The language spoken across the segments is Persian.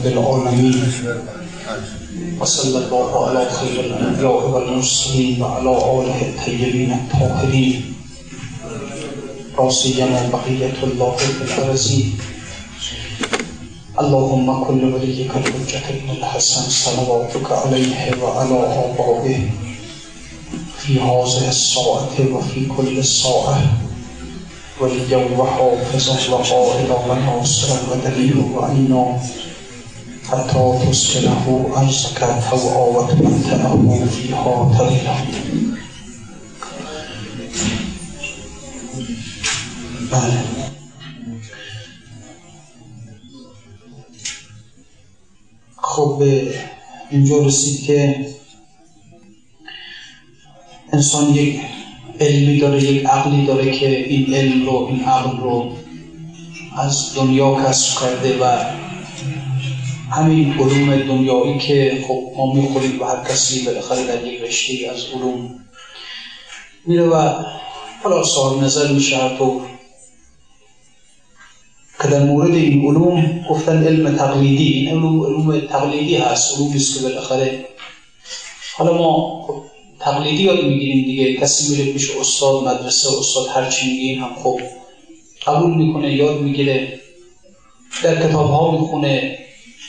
رب العالمين وصلى الله على خير الأنبياء والمرسلين وعلى آله الطيبين الطاهرين. راسيما بقية الله في اللهم كل وليك الحجة بن الحسن صلواتك عليه وعلى آبائه في هذه الساعة وفي كل ساعة. وليا وحافظا وقائدا وناصرا ودليلا وعينا. حتى تسكنه أرزك توعا وتمتعه فيها طويلا بله. خب اینجا رسید که انسان یک علمی داره یک عقلی داره که این علم رو این عقل رو از دنیا کسب کرده و همین علوم دنیایی که خب ما می‌خوریم و هر کسی بالاخره در یک رشته از علوم میره و حالا صاحب نظر میشه تو که در مورد این علوم گفتن علم تقلیدی این علوم علوم تقلیدی هست علومی است که بالاخره حالا ما خب تقلیدی یاد می‌گیریم دیگه کسی میره پیش استاد مدرسه استاد هر چی میگه هم خب قبول می‌کنه یاد می‌گیره در کتاب ها می‌خونه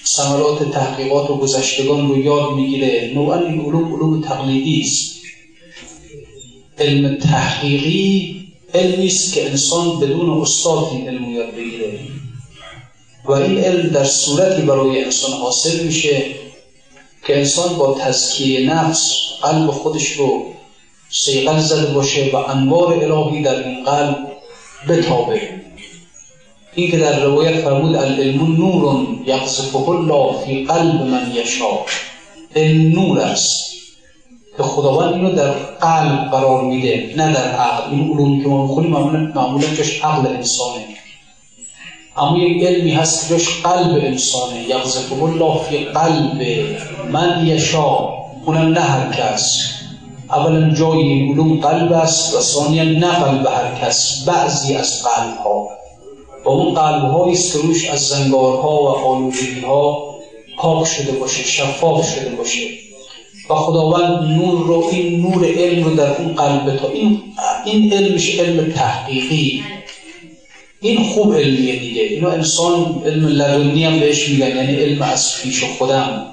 ثمرات تحقیقات و گذشتگان رو یاد می‌گیره. نوعا این علوم علوم تقلیدی است. علم تحقیقی علمی است که انسان بدون استاد این علم یاد بگیره. و این علم در صورتی برای انسان حاصل میشه که انسان با تزکیه نفس قلب خودش رو سیقل زده باشه و انوار الهی در این قلب بتابه. این که در روایت فرمود العلم نور یقذفه الله فی قلب من یشا علم نور است که خداوند اینو در قلب قرار میده نه در عقل. این علوم که ما می‌خونیم معمولا جاش عقل انسانه. اما یک علمی هست که جاش قلب انسانه. یغزفه الله فی قلب من یشا اونم نه هر کس اولا جای این علوم قلب است و ثانیا نه قلب هر کس. بعضی از قلب ها و اون قلب هایی است که روش از زنگارها و آلودگی ها پاک شده باشه شفاف شده باشه. و خداوند نور رو این نور علم رو در اون قلب تا این این علمش علم تحقیقی. این خوب علمیه دیگه. اینو انسان علم لدنی هم بهش میگن یعنی علم از پیش خودم.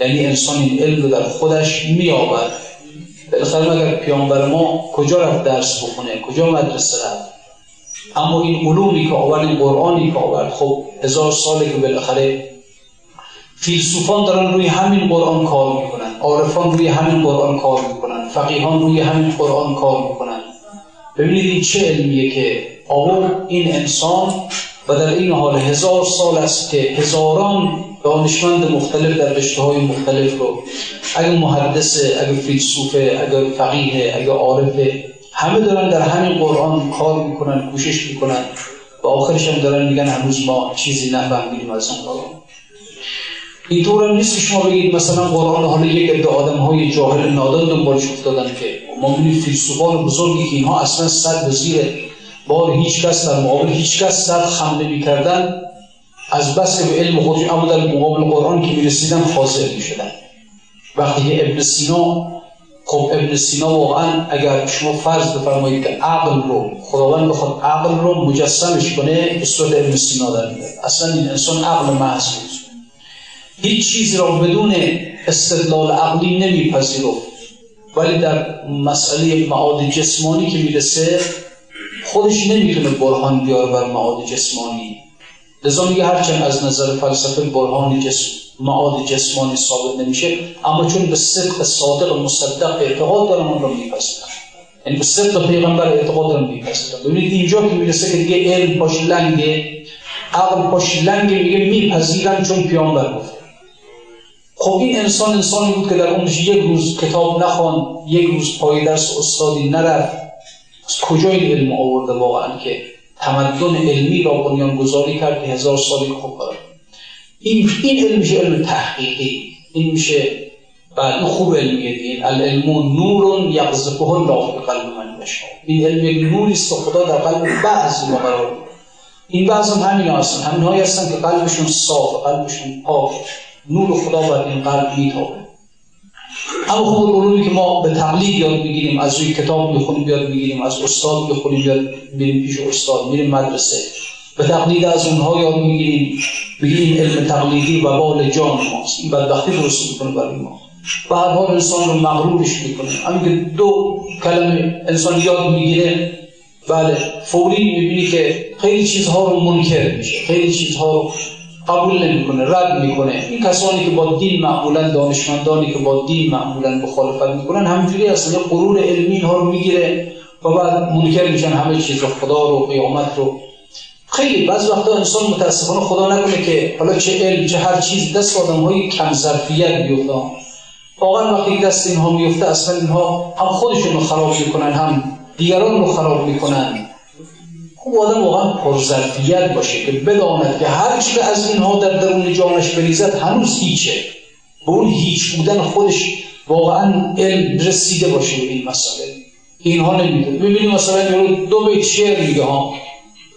یعنی انسان این علم رو در خودش میآورد بالاخره اگر پیامبر ما کجا رفت درس بخونه؟ کجا مدرسه رفت؟ اما این علومی که آورد قرآنی که آورد خب هزار ساله که بالاخره فیلسوفان دارن روی همین قرآن کار می‌کنن عارفان روی همین قرآن کار می‌کنن فقیهان روی همین قرآن کار می‌کنن. ببینید این چه علمیه که آورد این انسان و در این حال هزار سال است که هزاران دانشمند مختلف در رشته های مختلف رو اگر محدثه اگر فیلسوفه اگر فقیه اگر عارفه همه دارن در همین قرآن کار می‌کنن کوشش می‌کنن. و آخرش هم دارن میگن هنوز ما چیزی نفهمیدیم از اون قرآن. اینطور نیست که شما بگید مثلا قرآن حالا یک عده آدم های جاهل نادان دنبالش افتادن که ما ببینید فیلسوفان بزرگی که اینها اصلا صد زیر بار هیچ کس در مقابل هیچ کس سر خم نمی‌کردن از بس به علم خودش اما در مقابل قرآن که می‌رسیدن خاضع می‌شدن. وقتی که ابن سینا خب ابن سینا واقعا اگر شما فرض بفرمایید که عقل رو خداوند بخواد عقل رو مجسمش کنه صورت ابن سینا در میاد. اصلا این انسان عقل محض بود هیچ چیزی را بدون استدلال عقلی نمیپذیرفت. ولی در مسئله معاد جسمانی که می‌رسه خودش نمی‌تونه برهان بیاره بر معاد جسمانی. لذا میگه هرچند از نظر فلسفه برهان جسم. معاد جسمانی ثابت نمیشه اما چون به صدق صادق مصدق اعتقاد دارن اون رو میپذیرن یعنی به صدق پیغمبر اعتقاد دارن میپذیرن ببینید اینجا که می‌رسه که دیگه علم پاش لنگه عقل پاش لنگه میگه میپذیرن چون پیامبر گفت. خب این انسان انسانی بود که در اونش یک روز کتاب نخوان یک روز پای درس استادی نرفت. از کجا این علم آورده واقعا که تمدن علمی را بنیان گذاری کرد که هزار سالی خوب این این علم میشه علم تحقیقی این میشه بعد خوب علمیه این العلم نور یقذفه الله به قلب من بشا این علم یک نوری است خدا در قلب بعضی ما قرار این بعض هم همین هستن. همین هستن که قلبشون صاف قلبشون پاک نور خدا بر این قلب میتابه. اما خود علومی که ما به تقلید یاد می‌گیریم از روی کتاب می‌خونیم یاد می‌گیریم از استاد می‌خونیم یاد میریم پیش استاد میریم مدرسه. به تقلید از اونها یاد می‌گیریم. بگیم علم تقلیدی و بال جان ماست. این بدبختی درست می‌کنه برای ما. و هر حال انسان رو مغرورش می‌کنه. همین که دو کلمه انسان یاد می‌گیره بله فوری می‌بینی که خیلی چیزها رو منکر میشه. خیلی چیزها رو قبول نمی‌کنه رد می‌کنه. این کسانی که با دین معمولا دانشمندانی که با دین معمولا مخالفت می‌کنن هستن یه غرور علمی اینها رو می‌گیره و بعد منکر میشن همه چیز رو خدا رو قیامت رو. خیلی بعض وقتا انسان متاسفانه خدا نکنه که حالا چه علم چه هر چیز. دست آدم های کم ظرفیت بیفته. واقعا وقتی دست اینها میفته اصلا اینها هم خودشون رو خراب می‌کنن هم دیگران رو خراب می‌کنن. خوب آدم واقعا پرظرفیت باشه که بداند که هر چی از اینها در درون جانش بریزد هنوز هیچه. به اون هیچ بودن خودش واقعا علم رسیده باشه به این مسئله. اینها نمیده ببینیم مثلا دو بیت شعر میگه ها.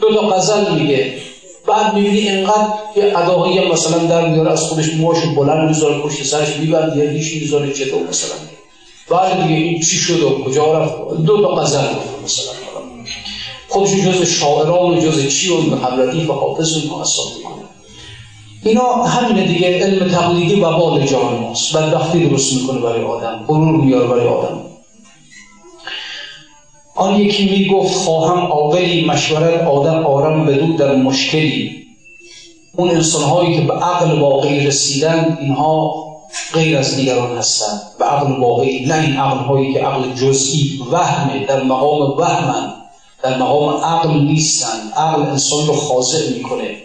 دو تا غزل میگه بعد می‌بینی اینقدر یه اداهایی مثلا در میاره از خودش موهاشو بلند می‌ذاره پشت سرش می‌برد یه ریش می‌ذاره چطور مثلا بعد دیگه این چی شد و کجا رفت دو تا غزل مثلا خودش جز شاعران و جز چی و حضرتی و حافظ و می‌کنه اینا همین دیگه علم تقلیدی و بال جان ماست بدبختی درست می‌کنه برای آدم غرور میاره برای آدم آن یکی می گفت خواهم عاقلی مشورت آدم آرم بدو در مشکلی. اون انسان هایی که به عقل واقعی رسیدن اینها غیر از دیگران هستند. به عقل واقعی نه این عقل هایی که عقل جزئی وهمه در مقام وهمن در مقام عقل نیستن عقل انسان رو خاضع می‌کنه.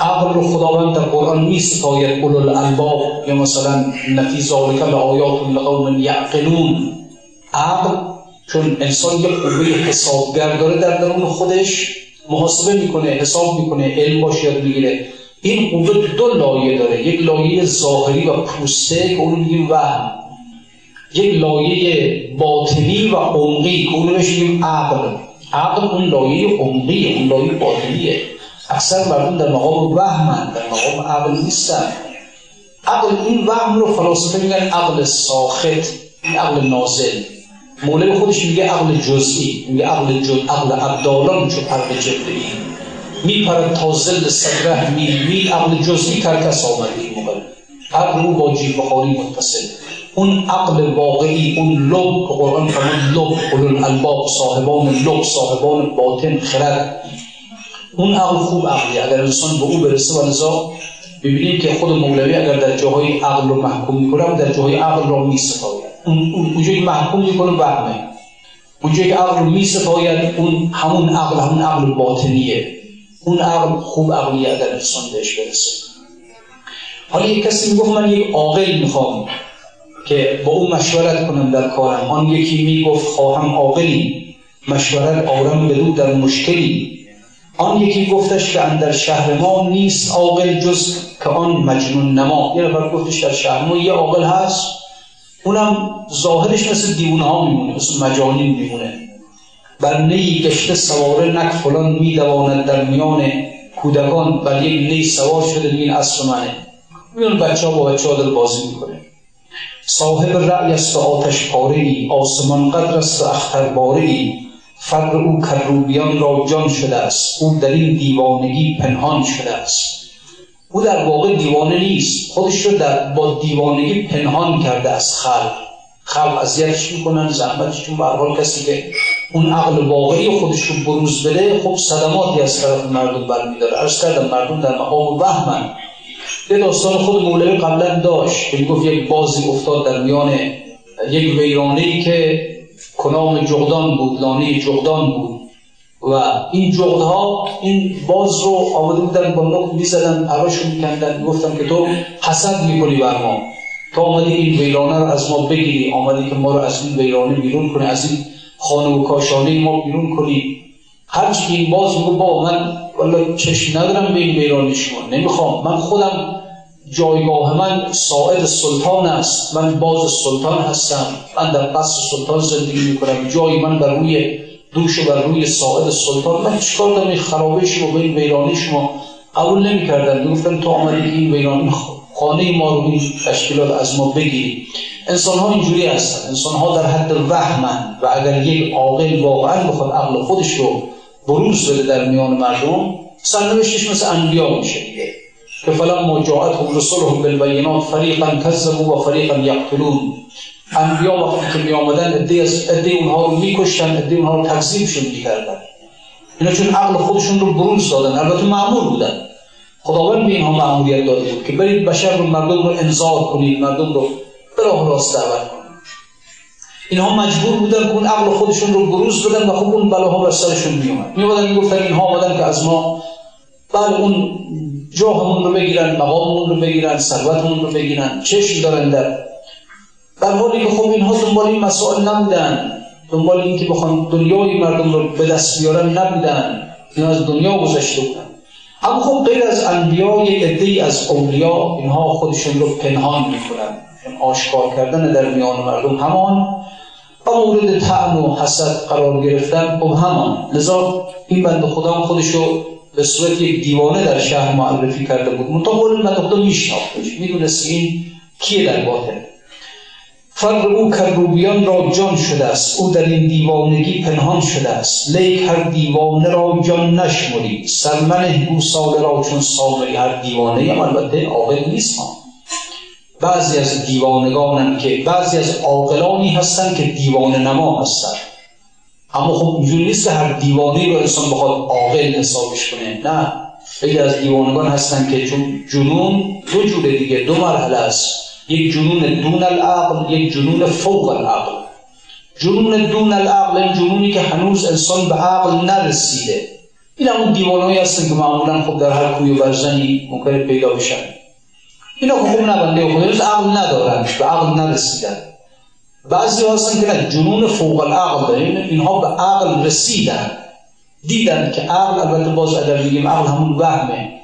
عقل رو خداوند در قرآن نیست. تاید اولو الالباب یا مثلا نفی ذالک لآیات لقوم یعقلون. عقل چون انسان یک قوه حسابگر داره در درون خودش محاسبه می‌کنه حساب می‌کنه علم باش یاد می‌گیره. این قوه دو لایه داره یک لایه ظاهری و پوسته که اونو میگیم وهم یک لایه باطنی و عمقی که اونو میگیم عقل. عقل اون لایه عمقی اون لایه باطنیه. اکثر مردم در مقام وهمن در مقام عقل نیستن. عقل این وهم رو فلاسفه میگن عقل ساخت این عقل نازل. مولوی خودش میگه عقل جزئی میگه عقل جز عقل عبدالان چون عقل جبری میپرد تا زل صدره میل میل عقل جزئی کرکس آمده این موقع عقل رو با جیب بخاری متصل. اون عقل واقعی اون لب که قرآن فرمان لب قلول الباب صاحبان لب صاحبان باطن خرد. اون عقل خوب عقلی اگر انسان به او برسه و لذا ببینیم که خود مولوی اگر در جاهای عقل رو محکوم می‌کنه در جاهای عقل رو می اون اونجایی محکوم می‌کنه وهمه اونجایی عقل می اون همون عقل همون عقل باطنیه. اون عقل خوب عقلی اگر انسان بهش برسه. حالا یک کسی می‌گفت من یک عاقل می‌خوام که با او مشورت کنم در کارم. آن یکی می‌گفت خواهم عاقلی. مشورت آرم بدو در مشکلی. آن یکی گفتش که اندر شهر ما نیست عاقل جز که آن مجنون نما. یه نفر گفتش در شهر ما یه عاقل هست. اونم ظاهرش مثل دیونه ها میمونه مثل مجانین میمونه. بر نی گشته سواره نک فلان میدواند در میان کودکان بر یک نی سوار شده این اصل منه میون بچه ها با بچه ها در بازی می‌کنه. صاحب رأی است و آتش پاره ای آسمان قدر است و اختر باره ای او کروبیان را جان شده است. او در این دیوانگی پنهان شده است. او در واقع دیوانه نیست. خودش رو در با دیوانگی پنهان کرده از خلق. خلق اذیتش می‌کنن زحمتشون به کسی که اون عقل واقعی خودش رو بروز بده خب صدماتی از طرف مردم برمیداره. عرض کردم مردم در مقام وهمن یه داستان خود مولوی قبلا داشت که گفت یک بازی افتاد در میان یک ویرانه که کنام جغدان بود لانه جغدان بود. و این جغدها این باز رو آمده بودن با نک می‌زدن پراشو میکندن گفتم که تو حسد می‌کنی بر ما. تو آمدی این ویرانه رو از ما بگیری. آمدی که ما رو از این ویرانه بیرون کنی از این خانه و کاشانه ما بیرون کنی. هرچی این باز میگو با من والا چشم ندارم به این ویرانه شما. نمی‌خوام. من خودم جایگاه من ساعد سلطان است. من باز سلطان هستم. من در قصر سلطان زندگی می‌کنم. جای من بر روی دوش بر روی ساعد سلطان. من چیکار دارم این شما و این ویرانی شما قبول نمی‌کردن. گفتن تو آمدی که این ویرانی خانه ما رو این تشکیلات از ما بگیری. انسان ها اینجوری هستن. انسان ها در حد وهمن و اگر یک عاقل واقعا بخواد عقل خودش رو بروز بده در میان مردم سرنوشتش مثل انبیا میشه. که فلما جاءتهم رسولهم بالبینات فریقا کذبوا و فریقا یقتلون. انبیا وقتی که می آمدن عده اونها رو میکشتن عده اونها رو تکذیبشون می‌کردن. اینا چون عقل خودشون رو بروز دادن البته معمول بودن. خداوند به اینها معمولیت داده بود که برید بشر رو مردم رو انذار کنید مردم رو به راه راست دعوت اینها مجبور بودن که اون عقل خودشون رو بروز بدن و خب اون بلاها بر سرشون میومد میومدن می‌گفتن اینها آمدن که از ما بله اون جاهمون رو بگیرن مقاممون رو بگیرن ثروتمون رو بگیرن. چشم دارن در در حالی که خب اینها دنبال این مسائل نبودن. دنبال این که بخوان دنیای مردم رو به دست بیارن نبودن. اینا از دنیا گذشته بودن. اما خب غیر از انبیا عده از اولیا اینها خودشون رو پنهان می‌کنن. آشکار کردن در میان مردم همان. و مورد تعن و حسد قرار گرفتن خب همان. لذا این بند خدا خودش رو به صورت یک دیوانه در شهر معرفی کرده بود. مطابق بند خدا میشناختش می‌دونست این کیه در باطن. فرق او کروبیان را جان شده است. او در این دیوانگی پنهان شده است. لیک هر دیوانه را جان نشمری سرمنه گوساله را چون سامری هر دیوانه هم البته عاقل نیست بعضی از دیوانگانن که بعضی از عاقلانی هستن که دیوانه نما هستن اما خب اینجوری نیست هر دیوانه رو انسان بخواد عاقل حسابش کنه. نه. خیلی از دیوانگان هستن که چون جنون دو جوره دیگه دو مرحله است. یک جنون دون العقل یک جنون فوق العقل. جنون دون العقل این جنونی که هنوز انسان به عقل نرسیده. این همون دیوانهایی هستن که معمولا خب در هر کوی و برزنی ممکنه پیدا بشن. اینا که خوب نبنده خود هنوز عقل ندارن به عقل نرسیدن. بعضی هستن که جنون فوق العقل دارن. اینها به عقل رسیدن. دیدن که عقل البته باز اگر بگیم عقل همون وهمه.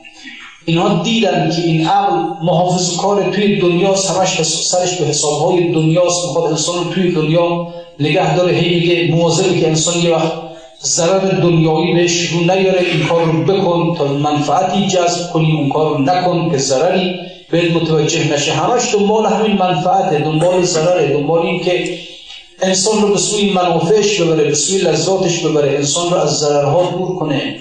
اینها دیدن که این عقل محافظ کار توی دنیا سرش سرش به حسابهای دنیاست می‌خواد انسان توی دنیا نگه داره. هی میگه مواظبه که انسان یه وقت ضرر دنیایی بهش رو نیاره. این کار رو بکن تا منفعتی جذب کنی. اون کار رو نکن که ضرری به متوجه نشه. همش دنبال همین منفعته. دنبال ضرره. دنبال این که انسان رو به سوی منافعش ببره به سوی لذاتش ببره. انسان رو از ضررها دور کنه.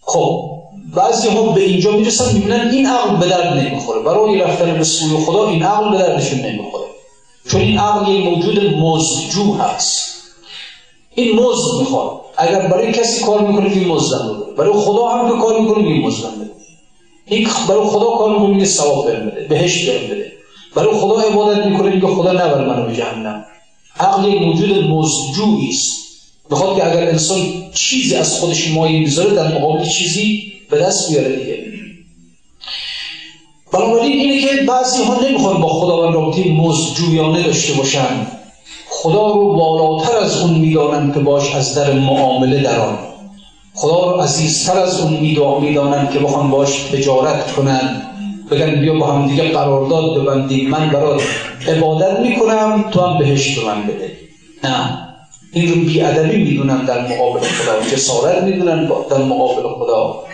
خب بعضی ها به اینجا می‌رسن می‌بینن این عقل به درد نمی‌خوره. برای رفتن به سوی خدا این عقل به دردشون نمی‌خوره. چون این عقل یک موجود مزجو هست. این مزد می‌خواد. اگر برای کسی کار می‌کنه که مزدم بده برای خدا هم که کار می‌کنه مزدم بده این برای خدا کار می‌کنه میگه ثواب برم بده بهشت برای خدا عبادت می‌کنه میگه خدا نبر منو به جهنم. عقل موجود مزجویی است. بخواد که اگر انسان چیزی از خودش مایه می‌ذاره در مقابل چیزی به دست بیاره دیگه. بنابراین اینه که بعضی ها نمی‌خوان با خداوند رابطه مزجویانه داشته باشن. خدا رو بالاتر از اون می‌دانن که باش از در معامله دران. خدا رو عزیزتر از اون می‌دانن که بخوان باش تجارت کنن. بگن بیا با هم دیگه قرارداد ببندیم. من برات عبادت می‌کنم تو هم بهشت به من بده. نه. این رو بیادبی می‌دونن در مقابل خدا. جسارت می‌دونن در مقابل خدا.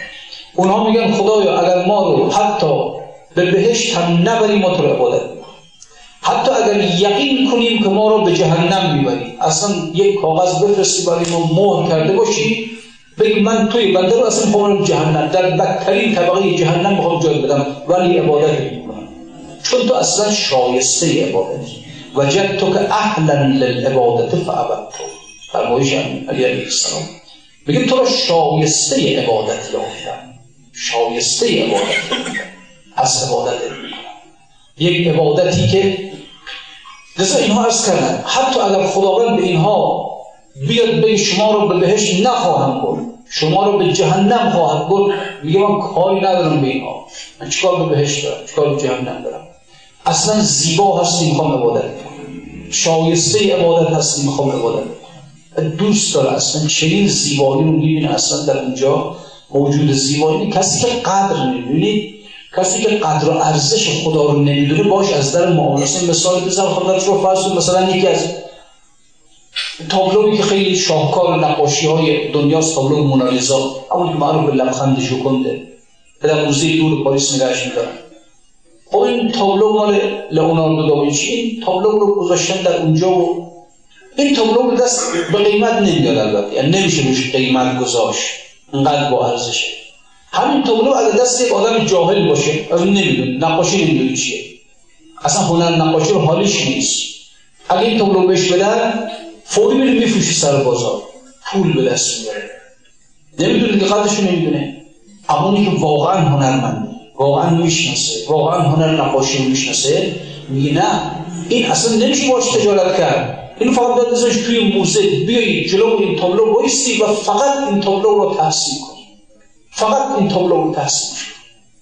اونها میگن خدایا اگر ما رو حتی به بهشت هم نبری ما تو عبادت حتی اگر یقین کنیم که ما رو به جهنم می‌بری اصلا یک کاغذ بفرستی برای ما مهر کرده باشی بگی من توی بنده رو اصلا خواهم جهنم در بدترین طبقه جهنم می‌خوام جای بدم ولی عبادت می‌کنم. چون تو اصلا شایسته عبادتی وجد تو که اهلا للعبادت فعبدت فرمایش علی علیه السلام. بگیم تو رو شایسته عبادت یافتم. شایسته عبادت از عبادت یک عبادتی که لذا اینها ارز کردن حتی اگر خداوند به اینها بیاد به شما رو به بهش نخواهم کن شما رو به جهنم خواهد کن میگه من کاری ندارم به اینها. من چیکار به بهش دارم؟ چیکار به جهنم دارم؟ اصلا زیبا هستی می‌خوام عبادت شایسته عبادت هستی می‌خوام عبادت دوست داره اصلا چنین زیبایی رو می‌بینه اصلا در اونجا موجود زیبایی کسی که قدر نمی‌دونید کسی که قدر و ارزش خدا رو نمی‌دونه باش از در معامله مثال بزن خودت رو فرض مثلا یکی از تابلوی که خیلی شاهکار نقاشی های دنیاست تابلو مونالیزا. که معروف به لبخند ژوکنده در موزه دور پاریس نگهش میدارن. خب این تابلو مال لئوناردو داوینچی این تابلو رو گذاشتن در اونجا و این تابلو به دست به قیمت نمیاد البته یعنی نمیشه روش قیمت گذاشت انقدر با ارزشه همین تابلو اگر دست یک آدم جاهل باشه از نمی‌دونه نقاشی نمی‌دونه چیه. اصلا هنر نقاشی رو حالیش نیست. اگه این تابلو بهش بدن فوری میره میفروشی سر بازار. پول به دست میاره. نمی‌دونه دقتش نمی‌دونه. اونی که واقعا هنرمنده واقعا می‌شناسه واقعا هنر نقاشی می‌شناسه میگه نه این اصلا نمیشه باش تجارت کرد. این فقط ازش توی موزه بیایی جلو این تابلو بایستی و فقط این تابلو رو تحصیل کنی فقط این تابلو رو تحصیل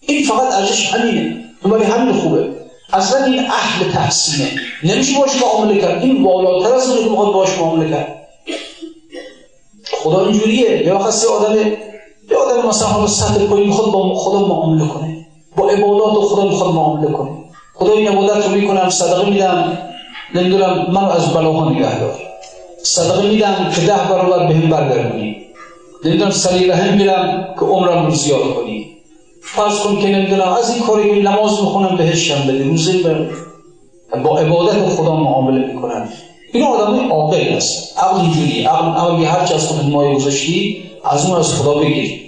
این فقط ارزش همینه. ولی همین خوبه. اصلا این اهل تحسینه نمیشه باش معامله کرد. این بالاتر از اونه که می‌خواد باش معامله کرد. خدا اینجوریه. یا وقت آدم یه آدم مثلا حالا سطح پایین می‌خواد با خدا معامله کنه. با عبادات خدا می‌خواد معامله کنه. خدا این عبادت رو می‌کنم صدقه میدم. نمی‌دونم من از بلاها نگه دار صدقه میدم که ده برابر به هم برگردونی. نمی‌دونم سلی رحم میرم که عمرم رو زیاد کنی. فرض کن که نمی‌دونم از این کاری که نماز می‌خونم بهشم بده روزه با عبادت خدا معامله می‌کنن این آدم عاقل است عقل اینجوری عقل عقل هر چه از خودت مایه گذاشتی از اون از خدا بگیر.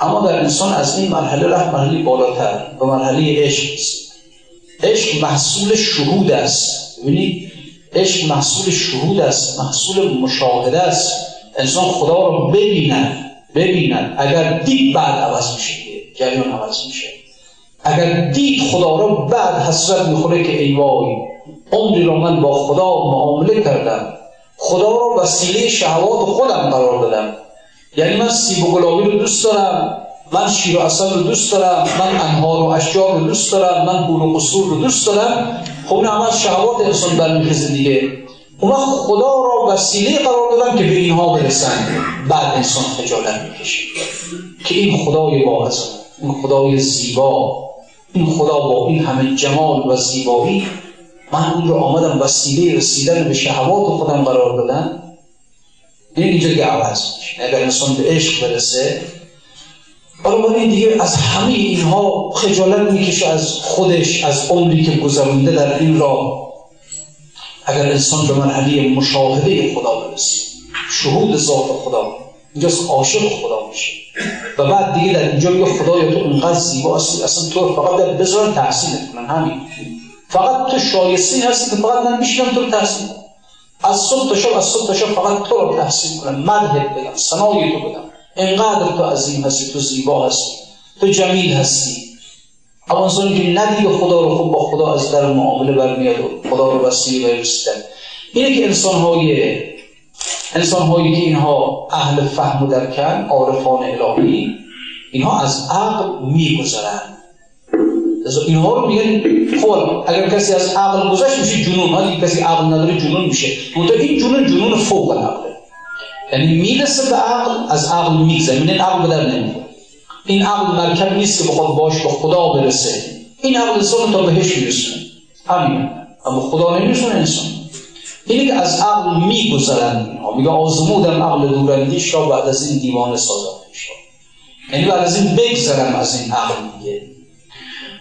اما در انسان از این مرحله رفت مرحله بالاتر به مرحله عشق است. عشق محصول شهود است. ببینید عشق محصول شهود است محصول مشاهده است. انسان خدا رو ببیند ببیند. اگر دید بعد عوض میشه جریان عوض میشه. اگر دید خدا رو بعد حسرت می‌خوره که ای وای عمری رو من با خدا معامله کردم. خدا رو وسیله شهوات خودم قرار دادم. یعنی من سیب و گلابی رو دوست دارم. من شیر و اصل رو دوست دارم من انهار و اشجار رو دوست دارم من بول و قصور رو دوست دارم. خب این همه از شهوات انسان برمیخیزه دیگه. اون خدا را وسیله قرار دادم که به اینها برسن. بعد انسان خجالت می‌کشه. که این خدای با این خدای زیبا این خدا با این همه جمال و زیبایی من اون رو آمدم وسیله رسیدن به شهوات خودم قرار دادم. این اینجا عوض میشه. اگر انسان به عشق برسه بنابراین دیگه از همه اینها خجالت می‌کشه از خودش از عمری که گذرونده در این راه. اگر انسان به مرحله مشاهده خدا برسه شهود ذات خدا اینجاست عاشق خدا میشه. و بعد دیگه در اینجا میگه خدایا تو اینقدر زیبا اصلا تو فقط در بذارن تحسین کنن همین. فقط تو شایسته هستی که فقط من میشنم تو تحسین از صبح تا شب از صبح تا شب فقط تو رو تحسین کنن مدهت بگم سنای تو بدم. اینقدر تو عظیم هستی تو زیبا هستی تو جمیل هستی. اما انسانی که ندیگه خدا رو خب با خدا از در معامله برمیاد و خدا رو وسیله برسیدن اینه که انسان های انسان هایی که اینها اهل فهم و درکن عارفان الهی اینها از عقل میگذرن. اینها رو میگن خب اگر کسی از عقل گذشت میشه جنون. ها کسی عقل نداره جنون میشه. منتها این جنون جنون فوق العقله. یعنی می‌رسه به عقل از عقل میگذره. این عقل بدر نمیده این عقل مرکب نیست که بخواد باش به خدا برسه. این عقل انسان تا بهش میرسونه. همین. اما خدا نمیرسونه انسان. اینه که از عقل میگذرن. میگه آزمودم عقل دوراندیش را بعد از این دیوان سازندش را یعنی بعد از این بگذرم از این عقل میگه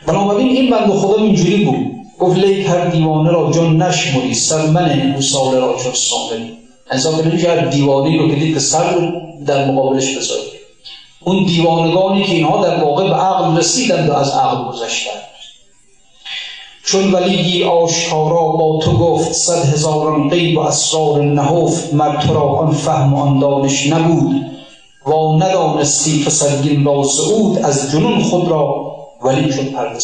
بنابراین این بند خدا اینجوری بود. گفت لیک هر دیوانه را جان نشمری سر من گوساله را چون سامری انسان که نمیشه هر دیوانی رو که که سر رو در مقابلش بذاری. اون دیوانگانی که اینها در واقع به عقل رسیدند و از عقل گذشتند. چون ولیگی آشکارا با تو گفت صد هزاران غیب و اسرار نهفت مر تو را آن فهم و آن دانش نبود. و ندانستی تو سرگین را سعود از جنون خود را ولی چون پرده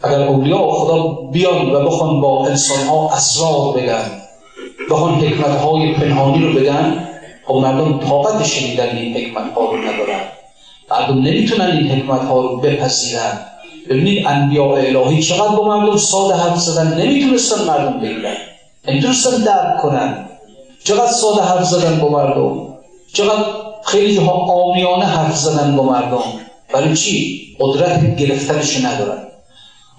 اگر اولیاء خدا بیان و بخوان با انسان ها اسرار بگن بخوان حکمت های پنهانی رو بگن خب مردم طاقت شنیدن این حکمت ها رو ندارن. مردم نمی‌تونن این حکمت ها رو بپذیرن. ببینید انبیاء الهی چقدر با مردم ساده حرف زدن نمی‌تونستن مردم بگیرن. نمی‌تونستن درک کنن. چقدر ساده حرف زدن با مردم. چقدر خیلی جاها آمیانه حرف زدن با مردم. برای چی؟ قدرت گرفتنش ندارن.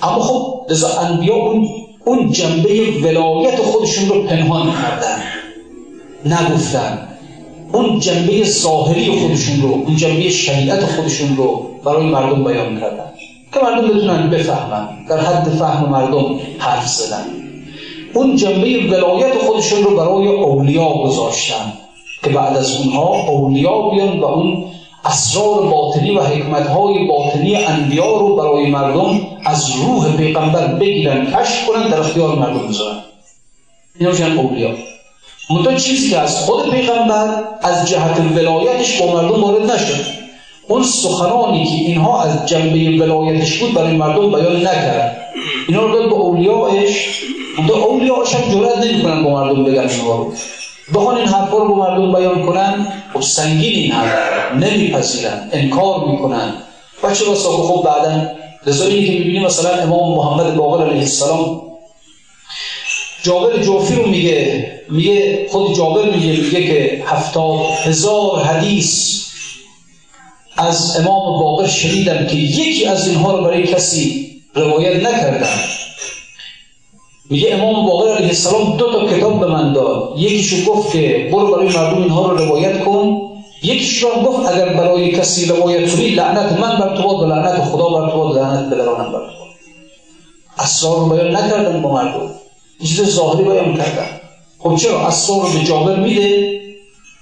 اما خب لذا انبیا اون اون جنبه ولایت خودشون رو پنهان کردن. نگفتن. اون جنبه ظاهری خودشون رو اون جنبه شریعت خودشون رو برای مردم بیان کردن. که مردم بتونن بفهمن. در حد فهم مردم حرف زدن. اون جنبه ولایت خودشون رو برای اولیا گذاشتن. که بعد از اونها اولیا بیان و اون اسرار باطنی و حکمتهای باطنی انبیا رو برای مردم از روح پیغمبر بگیرن کشف کنن در اختیار مردم بذارن. اینا میشن اولیا منتها چیزی که از خود پیغمبر از جهت ولایتش با مردم وارد نشد. اون سخنانی که اینها از جنبه ولایتش بود برای مردم بیان نکرد. اینا رو داد به اولیاش منتها اولیاش هم جرأت نمی‌کنن با مردم بگن اینها رو بخوان این حرفا رو با مردم بیان کنن خب سنگین این حرف نمیپذیرن انکار می‌کنن. و چه بسا خب بعدا لذایی که می‌بینیم مثلا امام محمد باقر علیه السلام جابر جوفی رو میگه میگه خود جابر میگه میگه که هفتاد هزار حدیث از امام باقر شنیدم که یکی از اینها رو برای کسی روایت نکردم. میگه امام باقر علیه السلام دو تا کتاب به من داد. یکیشو گفت که برو برای مردم اینها رو روایت کن. یکیش رو گفت اگر برای کسی روایت کنی لعنت من بر تو باد و لعنت خدا بر تو باد لعنت پدرانم بر تو باد. اسرار رو بیان نکردن با مردم. چیز ظاهری بیان کردن. خب چرا؟ اسرار رو به جابر میده.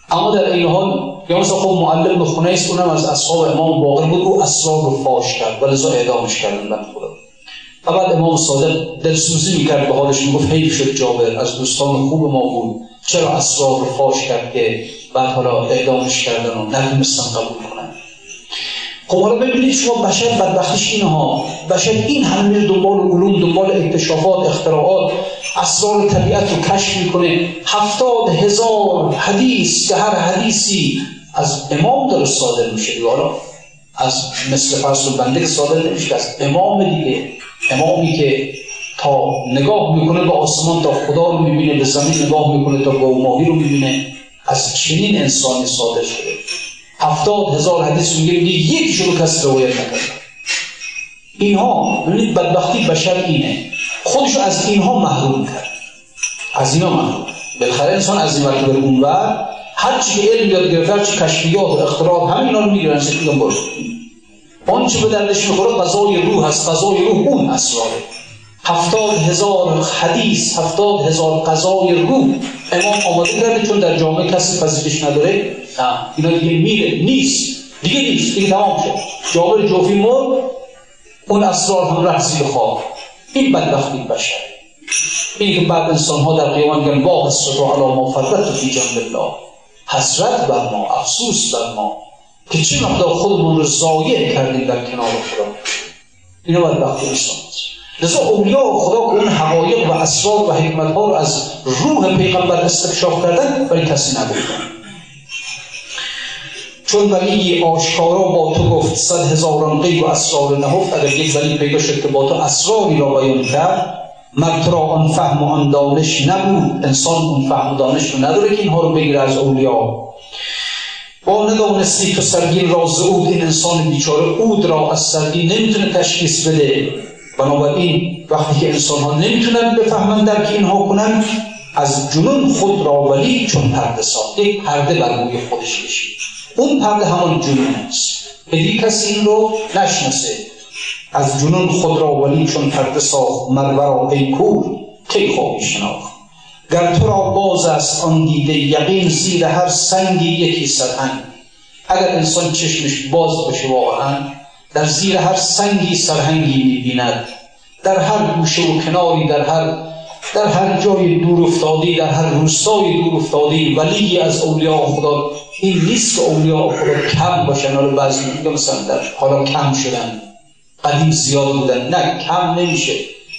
اما در این حال یا مثلا خب معلم به خونه است اونم از اصحاب امام باقر بود او اسرار رو فاش کرد ولذا اعدامش کردن بعد خدا بعد امام صادق دلسوزی می‌کرد به حالش می‌گفت حیف شد جابر از دوستان خوب ما بود. چرا اسرار فاش کرد که بعد حالا اعدامش کردن و نتونستن قبول کنن؟ خب حالا ببینید شما بشر بدبختیش اینها. بشر این همه دنبال علوم دنبال اکتشافات اختراعات اسرار طبیعت رو کشف می‌کنه. هفتاد هزار حدیث که هر حدیثی از امام داره صادر میشه. حالا از مثل فرس بنده صادر نمیشه از امام دیگه. امامی که تا نگاه می‌کنه به آسمان تا خدا رو می‌بینه به زمین نگاه می‌کنه تا گوماهی رو می‌بینه از چنین انسانی صادر شده. هفتاد هزار حدیث میگه یک شروع کس روایت نکرده. اینها ببینید بدبختی بشر اینه. خودشو از اینها محروم کرد. از اینا محروم. بالاخره انسان از این مرتبه اونور هر چی علم یاد گرفته هر چی کشفیات و اختراعات همین اینا رو می‌گیرن میگن؟ برو آنچه به دردش می‌خوره؟ غذای روح هست غذای روح اون اسراره هفتاد هزار حدیث هفتاد هزار قضای روح. امام آماده کرده چون در جامعه کسی پذیرش نداره. نه. اینا دیگه میره. نیست. دیگه نیست. دیگه تمام شد. جابر جوفی مرد. اون اسرار هم رفت زیر خواب. این بدبختی بشر. این که بعد انسان ها در قیامت میگن با حسرت و علا ما فرقت فی جنب الله. حسرت بر ما افسوس بر ما. که چه مقدار خودمون رو ضایع کردیم در کنار خدا اینو بدبختی انسان لذا اولیاء خدا که اون حقایق و اسرار و حکمت ها رو از روح پیغمبر استکشاف کردن برای کسی نگفتن چون ولی آشکارا با تو گفت صد هزاران غیب و اسرار نهفت اگر یک ولی پیدا شد که با تو اسراری را بیان کرد مرد را آن فهم و آن دانش نبود انسان اون فهم و دانش رو نداره که اینها رو بگیره از اولیا با ندانستی تو سرگین راز اود این انسان بیچاره اود را از سرگین نمی‌تونه تشخیص بده. بنابراین وقتی که انسان ها نمی‌تونن بفهمن درک اینها کنن از جنون خود را ولی چون پرده ساخت یک پرده بر روی خودش کشید. اون پرده همان جنون است. که کسی این رو نشناسه. از جنون خود را ولی چون پرده ساخت مرورا ای کور کی خواهی شناخت گر تو را باز است آن دیده یقین زیر هر سنگی یکی سرهنگ. اگر انسان چشمش باز باشه واقعا در زیر هر سنگی سرهنگی می‌بیند. در هر گوشه و کناری در هر در هر جای دور افتادی در هر روستای دور افتادی ولی از اولیاء خدا این نیست که اولیاء خدا کم باشن. حالا بعضی میگه مثلا حالا کم شدن قدیم زیاد بودن. نه کم نمیشه.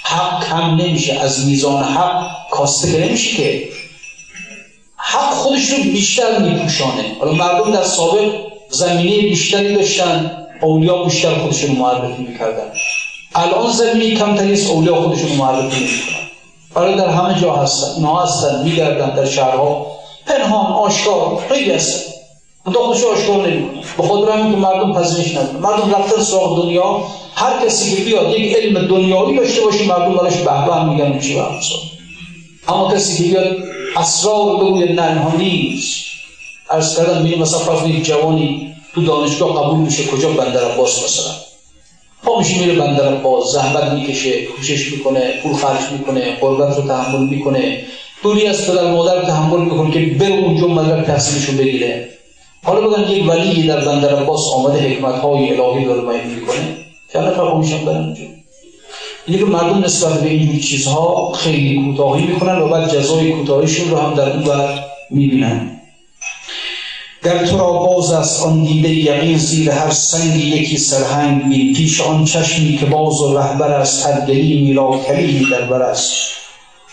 حق کم نمیشه از میزان حق کاسته که نمیشه که. حق خودش رو بیشتر میپوشانه. حالا مردم در سابق زمینه بیشتری داشتن اولیا بیشتر خودشون معرفی می‌کردن. الان زمینه کمتری است اولیا خودشون معرفی نمی‌کنن حالا در همه جا هستن اینا هستن میگردن در شهرها. پنهان آشکار خیلی هستن. منتها خودش آشکار نمی‌کنن. به خود همین که مردم پذیرش ندارن. مردم رفتن سراغ دنیا هر کسی که بیاد یک علم دنیایی داشته باشه مردم براش به به میگن چی به اما کسی که بیاد اسرار اینها نیست. ارز کردم میریم مثلا فرض جوانی تو دانشگاه قبول میشه کجا بندر عباس مثلا؟ پا میشه میره بندر عباس زحمت می‌کشه کوشش می‌کنه پول خرج می‌کنه قربت رو تحمل می‌کنه. دوری از پدر مادر تحمل می‌کنه که بره اونجا مدرک تحصیلشو بگیره. حالا بگن یک ولی در بندر عباس آمده حکمت های الهی داره می‌کنه. چند نفر میشن برن اونجا اینه که مردم نسبت به اینجور چیزها خیلی کوتاهی می‌کنن و بعد جزای کوتاهیشون رو هم در اون بر می‌بینن. در تو را باز است آن دیده یقین زیر هر سنگی یکی سرهنگ بین پیش آن چشمی که باز و رهبر است هر گلی میلا کلیمی در بر است.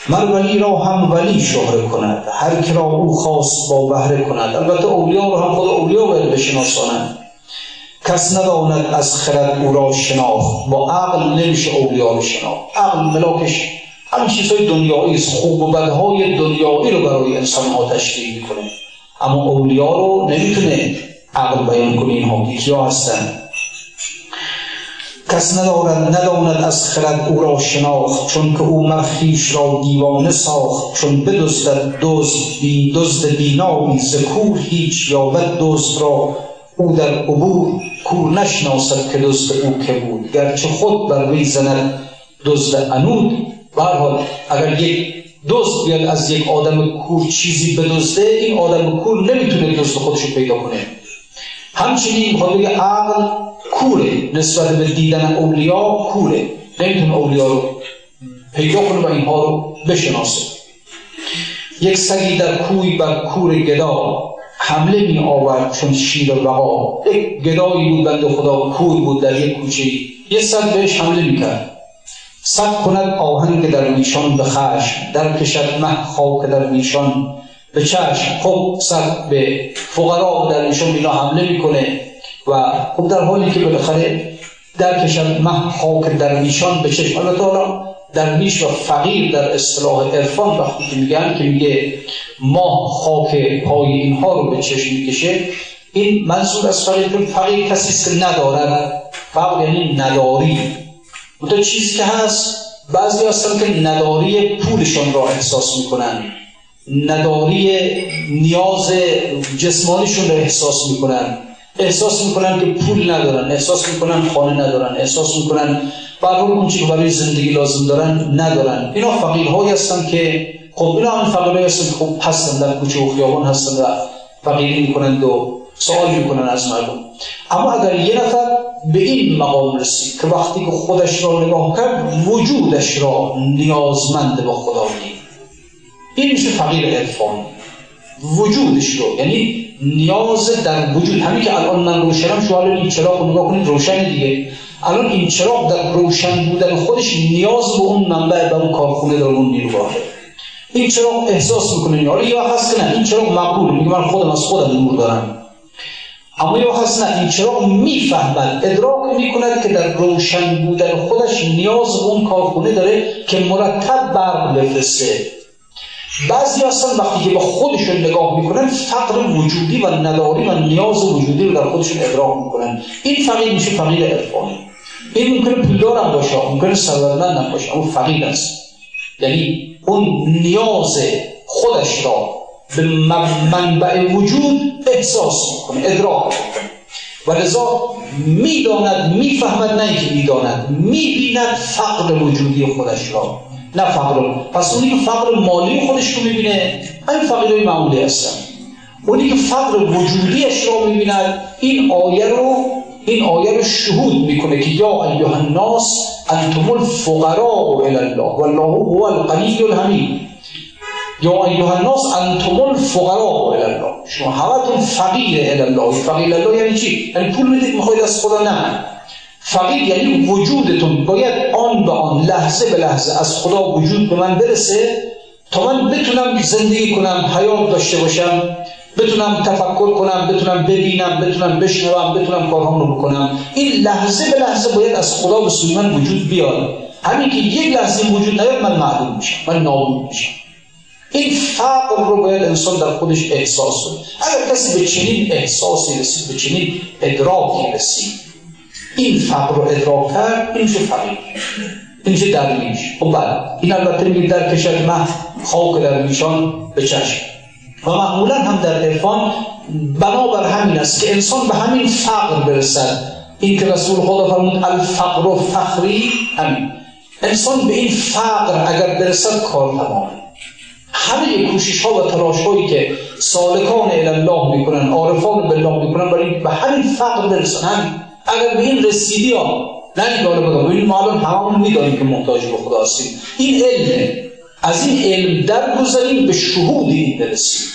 مر ولی را هم ولی شهره کند. هر که را او خواست با بهره کند. البته اولیا رو هم خود اولیا باید بشناسانند کس نداند از خرد او را شناخت. با عقل نمیشه اولیا رو شناخت. عقل ملاکش همین چیزهای دنیایی است. خوب و بدهای دنیایی رو برای انسان ها تشکیل می‌کنه. اما اولیا رو نمی‌تونه عقل بیان کنه. اینها کیا هستن. کس ندارد نداند از خرد او را شناخت. چون که او مرخیش را دیوانه ساخت. چون بدزدد دزد بی دزد بینایی ز هیچ یابد دزد را او در عبور کور نشناسد که دزد او که بود. گرچه خود بر وی زند دزد انود به حال اگر یک دزد بیاد از یک آدم کور چیزی بدزده این آدم کور نمی‌تونه دزد خودشو پیدا کنه. همچنین خود بگه عقل کوره. نسبت به دیدن اولیا کوره. نمی‌تونه اولیا رو پیدا کنه و اینها رو بشناسه. یک سگی در کوی بر کور گدا حمله می آورد چون شیر وقا یک گدایی بود بند خدا کور بود در یک کوچه. یه سگ بهش حمله می‌کرد سگ کند آهنگ در میشان به خشم در کشد مه خاک در میشان. به چشم خب سگ به فقرا در میشان اینا حمله می‌کنه و خب در حالی که بالاخره در کشد مه خاک در میشان به چشم. البته در میش و فقیر در اصطلاح عرفان وقتی که میگن که میگه ماه خاک پای اینها رو به چشم می‌کشه این منظور از فقیر فقیر کسی که ندارد. فقر یعنی نداری. تو چیزی که هست بعضی هستن که نداری پولشون را احساس می‌کنن. نداری نیاز جسمانیشون را احساس می‌کنن. احساس می‌کنن که پول ندارن احساس می‌کنن خانه ندارن احساس می‌کنن برای اون که برای زندگی لازم دارن ندارن. اینا فقیرهایی هستن که خب اینا هم فقیرهایی هستن که خب هستن در کوچه و خیابان هستن و فقیری می‌کنند و سوال می‌کنن از مردم. اما اگر یه نفر به این مقام رسید که وقتی که خودش را نگاه کرد وجودش را نیازمند به خدا دید این میشه فقیر عرفانی وجودش رو یعنی نیاز در وجود. همین که الان من روشنم شما این چراغ رو نگاه کنید روشن دیگه. الان این چراغ در روشن بودن خودش نیاز به اون منبع به اون کارخونه داره اون نیروگاهه این چراغ احساس می‌کنه حالا یا هست که نه این چراغ مقبول میگه من خودم از خودم نور دارم. اما یا هست نه این چراغ می‌فهمد ادراک می‌کند که در روشن بودن خودش نیاز به اون کارخونه داره که مرتب برق بفرسته. بعضی هستن وقتی که به خودشون نگاه می‌کنن فقر وجودی و نداری و نیاز وجودی رو در خودشون ادراک می‌کنن. این فقیر میشه فقیر عرفانی. این ممکنه پولدار هم باشه ممکنه ثروتمند هم باشه اما فقیر است. یعنی اون نیاز خودش را به منبع وجود احساس می‌کنه ادراک می‌کنه. و لذا می‌داند می‌فهمد نه اینکه می‌داند می‌بیند فقر وجودی خودش را. نه فقر. پس اونی که فقر مالی خودش رو می‌بینه همین فقیرهای معمولی هستن. اونی که فقر وجودیش رو می‌بیند این آیه رو این آیه رو شهود می‌کنه که یا ایها الناس انتم الفقراء الى الله والله هو الغنی الحمید یا ایها الناس انتم الفقراء الى الله. شما همتون فقیر الى الله. فقیر الله یعنی چی؟ یعنی پول می‌دید می‌خواید از خدا نه. فقیر یعنی وجودتون. باید آن به آن لحظه به لحظه از خدا وجود به من برسه تا من بتونم زندگی کنم حیات داشته باشم. بتونم تفکر کنم بتونم ببینم بتونم بشنوم بتونم کارهام رو بکنم. این لحظه به لحظه باید از خدا به سوی من وجود بیاد. همین که یک لحظه وجود نیاد من معلوم میشم من نابود میشم. این فقر رو باید انسان در خودش احساس کنه. اگر کسی به چنین احساسی رسید به چنین ادراکی رسید این فقر رو ادراک کرد این میشه فقیر این میشه درویش خب بله. این البته میگه در کشد مه خاک در میشان به چشم. و معمولا هم در عرفان بنابر همین است که انسان به همین فقر برسد. این که رسول خدا فرمود الفقر و فخری همین. انسان به این فقر اگر برسد کار تمامه همه کوشش ها و تلاش هایی که سالکان الله می‌کنن عارفان بالله می‌کنن برای به همین فقر برسن. اگر به این رسیدی ها نه این بگم این ما الان می‌دانیم که محتاج به خدا هستیم. این علمه. از این علم درگذریم به شهود این برسیم.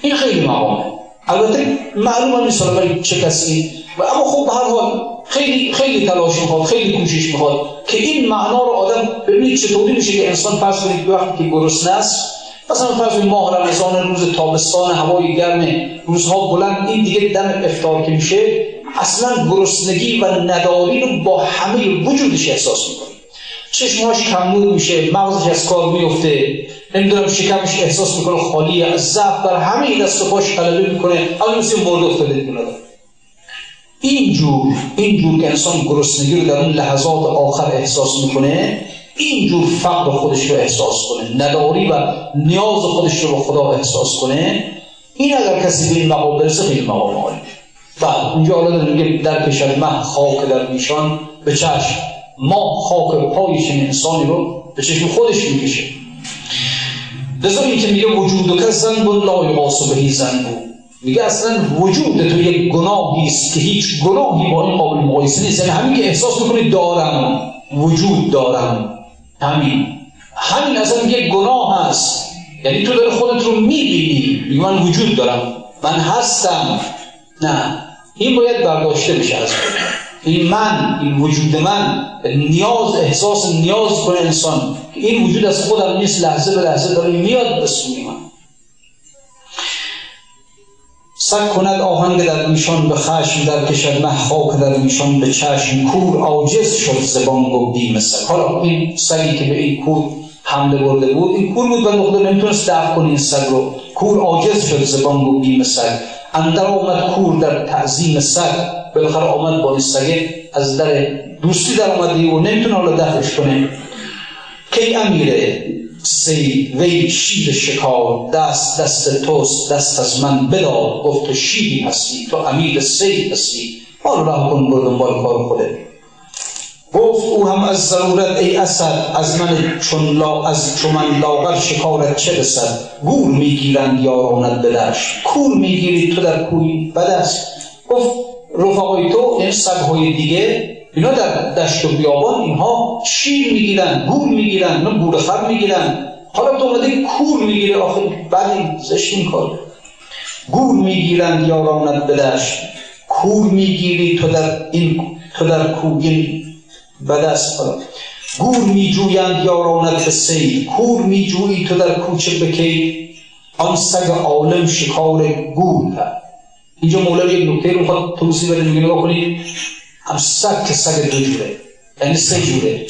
این خیلی مقامه البته معلومه نیست برای چه کسی. و اما خب هر حال خیلی خیلی تلاش می‌خواد خیلی کوشش می‌خواد که این معنا رو آدم ببینید چطوری میشه که انسان فرض کنید وقتی که گرسنه است مثلا فرض ماه رمضان روز تابستان هوای گرم روزها بلند این دیگه دم افطار که میشه اصلا گرسنگی و نداری رو با همه وجودش احساس می‌کنه. چشمهاش کمنور میشه مغزش از کار میفته نمی‌دونم شکمش احساس می‌کنه خالی از ضعف بر همه دست و پاش غلبه می‌کنه. اما مثل مرده افتاده دیگه اینجور اینجور که انسان گرسنگی رو در اون لحظات آخر احساس می‌کنه اینجور فقر خودش رو احساس کنه. نداری و نیاز خودش رو به خدا احساس کنه. این اگر کسی به این مقام برسه خیلی مقام عالی بعد اونجا حالا میگه در کشد من خاک در میشان به چشم. ما خاک پای چنین انسانی رو به چشم خودش می‌کشه لذا این که میگه وجود و کس زن بود لا یقاس بهی زن بود میگه اصلا وجود تو یک گناهی است که هیچ گناهی با این قابل مقایسه نیست. یعنی همین که احساس می‌کنی دارم. وجود دارم. همین. همین اصلا یک گناه هست. یعنی تو داره خودت رو می‌بینی. میگه من وجود دارم. من هستم. نه. این باید برداشته بشه از این من این وجود من نیاز احساس نیاز کنه انسان این وجود از خودم نیست لحظه به لحظه داره میاد به سوی من. سک کند آهنگ در میشان به خشم در کشد مه خاک در میشان به چشم کور عاجز شد زبان و بیم سگ. حالا این سگی که به این کور حمله برده بود این کور بود و نقطه نمی‌تونست دفع کنه این سگ رو. کور عاجز شد زبان و بیم سگ. اندر آمد کور در تعظیم سگ. بالاخره آمد با سگه از در دوستی در آمدی و نمی‌تونه حالا دفعش کنه. کی امیره؟ سید وی شیر شکار دست دست توست دست از من بدار گفت شیری هستی تو امیر سید هستی. حال راه کن برو دنبال کار خوده گفت او هم از ضرورت ای اسد از من چون لا از چون من لاغر شکارت چه رسد؟ گور می‌گیرند یارانت به کور می‌گیری تو در کوی بدست گفت رفقای تو این سگهای دیگه اینا در دشت و بیابان اینها شیر می‌گیرن گور می‌گیرن اینا گور خر می‌گیرن. حالا تو اومده کور می‌گیره آخه بعد زشت این کار. گور می‌گیرند یارانت به دشت کور می‌گیری تو در این تو در کوگین بدست. گور میجویند یارانت به کور میجویی تو در کوچه بکی. آن سگ عالم شکار گور اینجا مولا یک نکته رو خواهد توصیح بده میگه نگاه کنید هم سگ که سگ دو جوره یعنی سه جوره.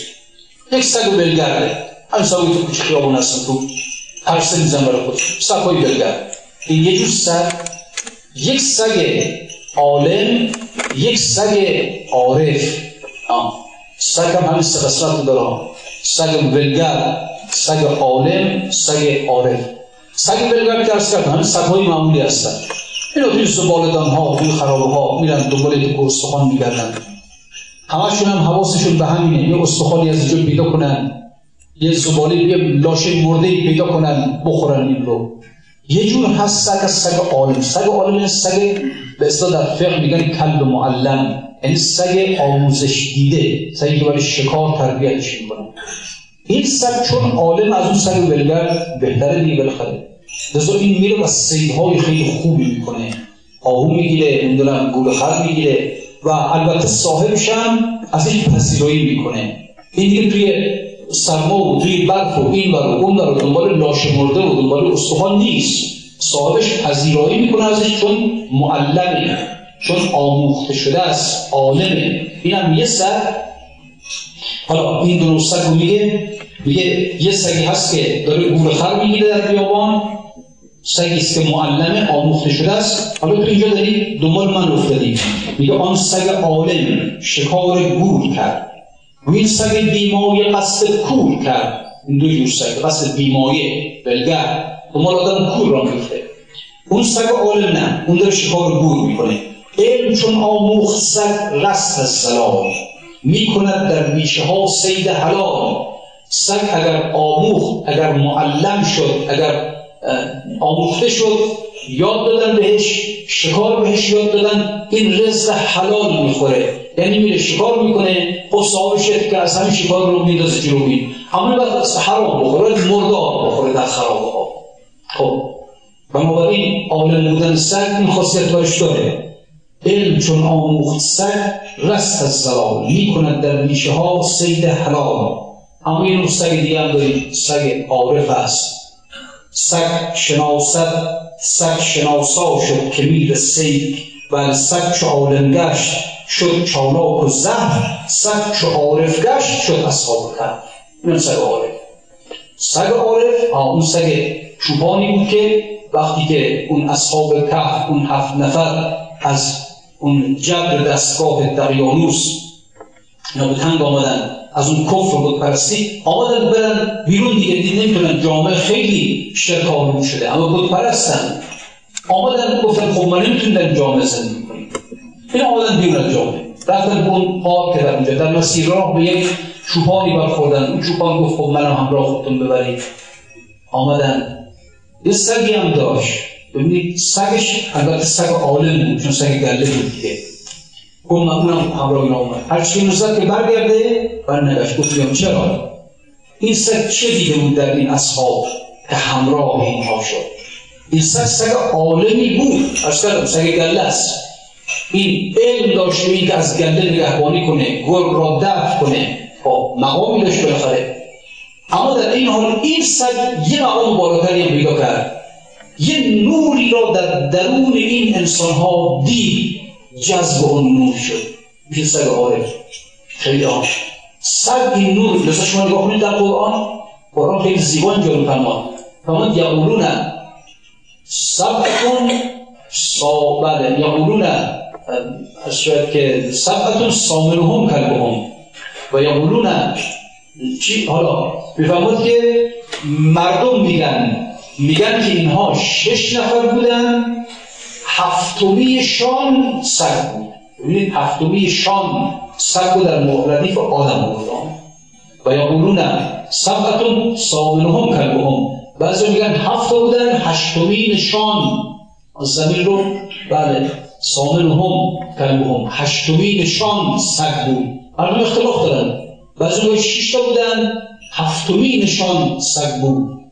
یک سگ بلگرده هم سگ تو کوچه خیابون هستن تو. پرسه میزن برای خود سگ های بلگرد این یه جور سگ یک سگ عالم یک سگ عارف. سگ هم همین سه قسمت داره. سگ بلگر سگ عالم سگ عارف. سگ بلگر که کرد همین سگ های معمولی هستن. اینا توی زبالدان ها توی خرابه ها میرن دنبال یک استخوان میگردن. همشون هم حواسشون به همینه. یه استخوانی از جو پیدا کنن. یه زباله یه لاشه مرده پیدا کنن بخورن این رو. یه جور هست سگ از سگ عالم. سگ عالم این سگ به اصلا در فقه میگن کلب معلم. یعنی سگ آموزش دیده. سگی که برای شکار تربیتش می‌کنن این سگ چون عالم از اون سگ ولگر بهتره دیگه بالاخره. لذا این میره و سیدهای خیلی خوبی می‌کنه. آهو می‌گیره نمی‌دونم گول خر می‌گیره و البته صاحبش هم ازش پذیرایی می‌کنه. این دیگه توی سرما و توی برف و این و اون و دنبال لاشه مرده و دنبال استخوان نیست. صاحبش پذیرایی می‌کنه ازش چون معلمه چون آموخته شده است عالمه. این هم یه سر. حالا این دو سگ میگه میگه یه سگی هست که داره گور خر می‌گیره در بیابان. سگی است که معلم آموخته شده است. حالا تو اینجا داری دنبال من افتادی میگه آن سگ عالم شکار گور کرد. و این سگ بیمای قصد کور کرد. این دو جور سگ قصد بیمایه بلگر. دنبال آدم کور را میفته اون سگ عالم نه اون داره شکار گور می‌کنه. علم چون آموخت سگ رست زلال می‌کند در بیشه ها سید حلال. سگ اگر آموخت اگر معلم شد اگر آموخته شد یاد دادن بهش شکار بهش یاد دادن این رزق حلال می‌خوره. یعنی میره شکار می‌کنه خب صاحبش که از همین شکار رو میندازه بین همه باید حرام بخوره مردار بخوره در خرابه ها خب بنابراین عالم بودن سگ این خاصیت داره. علم چون آموخت سگ رست از زلال. می‌کند در میشه ها سید حلال. اما یه نوع سگ دیگه هم داریم سگ عارف است. سگ شناست سگ شناسا شد که میر سید و سگ چو عالم گشت شد چالاک و زهر سگ چو عارف گشت شد اصحاب کرد این سگ عارف. سگ عارف اون سگ چوبانی بود که وقتی که اون اصحاب کهف اون هفت نفر از اون جبر دستگاه دقیانوس اینا به تنگ آمدن. از اون کفر بود پرستی آمدن برن بیرون دیگه دید نمی‌تونن جامعه خیلی شرک شده اما بود پرستن آمدن گفتن خب ما نمی‌تونن جامعه زندگی کنیم. این آمدن بیرون جامعه. رفتن به اون پارک در اونجا در مسیر راه به یک چوپانی برخوردن. اون چوپان گفت خب منم همراه خودتون ببرید. آمدن. یه سگی هم داشت. ببینید سگش البته سگ عالم بود چون سگ گله بود دیگه. اون اونم همراه اومد. هر چی نزد که برگرده بر نگشت گفت چرا؟ این سگ چه دیده بود در این اصحاب که همراه اینها شد؟ این سگ سگ عالمی بود. از کردم سگ گله است. این علم داشته این که از گله نگهبانی کنه گرگ را دفت کنه. خب مقامی داشت بالاخره. اما در این حال این سگ یه مقام بالاتری هم پیدا کرد. یه نوری را در درون این انسان ها دید. جذب اون نور شد. میشه سگ عارف. خیلی آن سگ این نور لذا شما نگاه کنید در قرآن قرآن خیلی زیبا اینجا رو فرماد فرماد یقولون. سبعتون سا بله یقولون. از شاید که سبعتون سامنهم کلبهم و یقولون. چی؟ حالا میفرماد که مردم میگن. میگن که اینها شش نفر بودن. هفتمی شان سگ بود. ببینید هفتمی شان سگ در مهردیف آدم بودن و یا قولون سبعتون سامنهم کلبهم بعضی میگن هفت بودن هشتمین شان زمین رو بله سامنهم کلبهم هشتمین شان سگ بود. مردم اختلاف دارن. بعضی میگن شش بودن هفتمین شان سگ بود.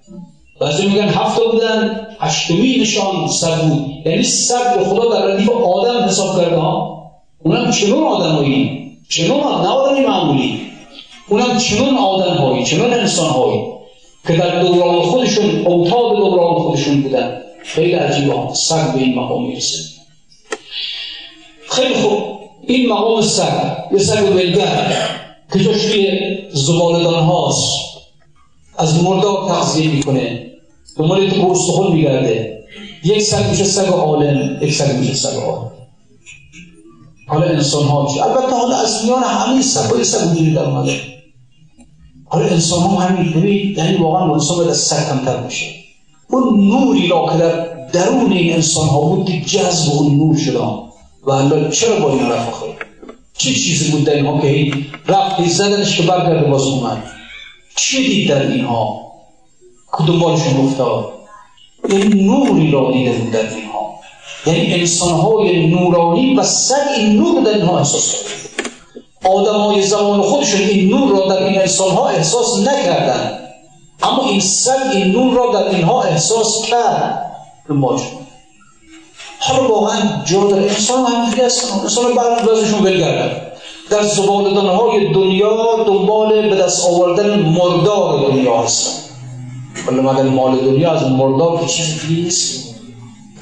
بعضی میگن هفت بودن هشتمی نشان سگ بود. یعنی سگ به خدا در ردیف آدم حساب کرده ها. اونم چنون آدمایی چنون نه آدمی معمولی. اونم چنون آدم هایی چنون انسان هایی که در دوران خودشون اوتاد دوران خودشون بودن. خیلی عجیبه. سگ به این مقام می‌رسه. خیلی خوب. این مقام سگ یه سگ ولگر که جاش توی زبالدان هاست. از مردار تغذیه می‌کنه. دنبال تو استخون میگرده. یک سگ میشه سگ عالم یک سگ میشه سگ عالم. حالا انسان ها میشه البته حالا از میان همه سگ های سگ وجودی در اومده حالا انسان ها همین ببین یعنی واقعا انسان باید از سگ کمتر میشه اون نوری را که در درون این انسان ها بود جذب اون نور شدن و الله چرا با این رفت خواهی چه چیزی بود در اینها که هی رفت؟ زدنش که برگرده باز اومد. چه دید در اینها؟ دنبالشون افتاد این نوری را دیده بود در اینها. یعنی انسانهای نورانی و سگ این نور در اینها احساس کرد آدم های زمان خودشون این نور را در این انسانها احساس نکردن. اما این سگ این نور را در اینها احساس کرد. دنبالشون حالا واقعا جا در انسان هم دیگه هستن. انسان بعد بازشون بلگردن. در زبالدان های دنیا دنبال به دست آوردن مردار دنیا هستن. ولی مگر مال دنیا از مردار که چیز نیست.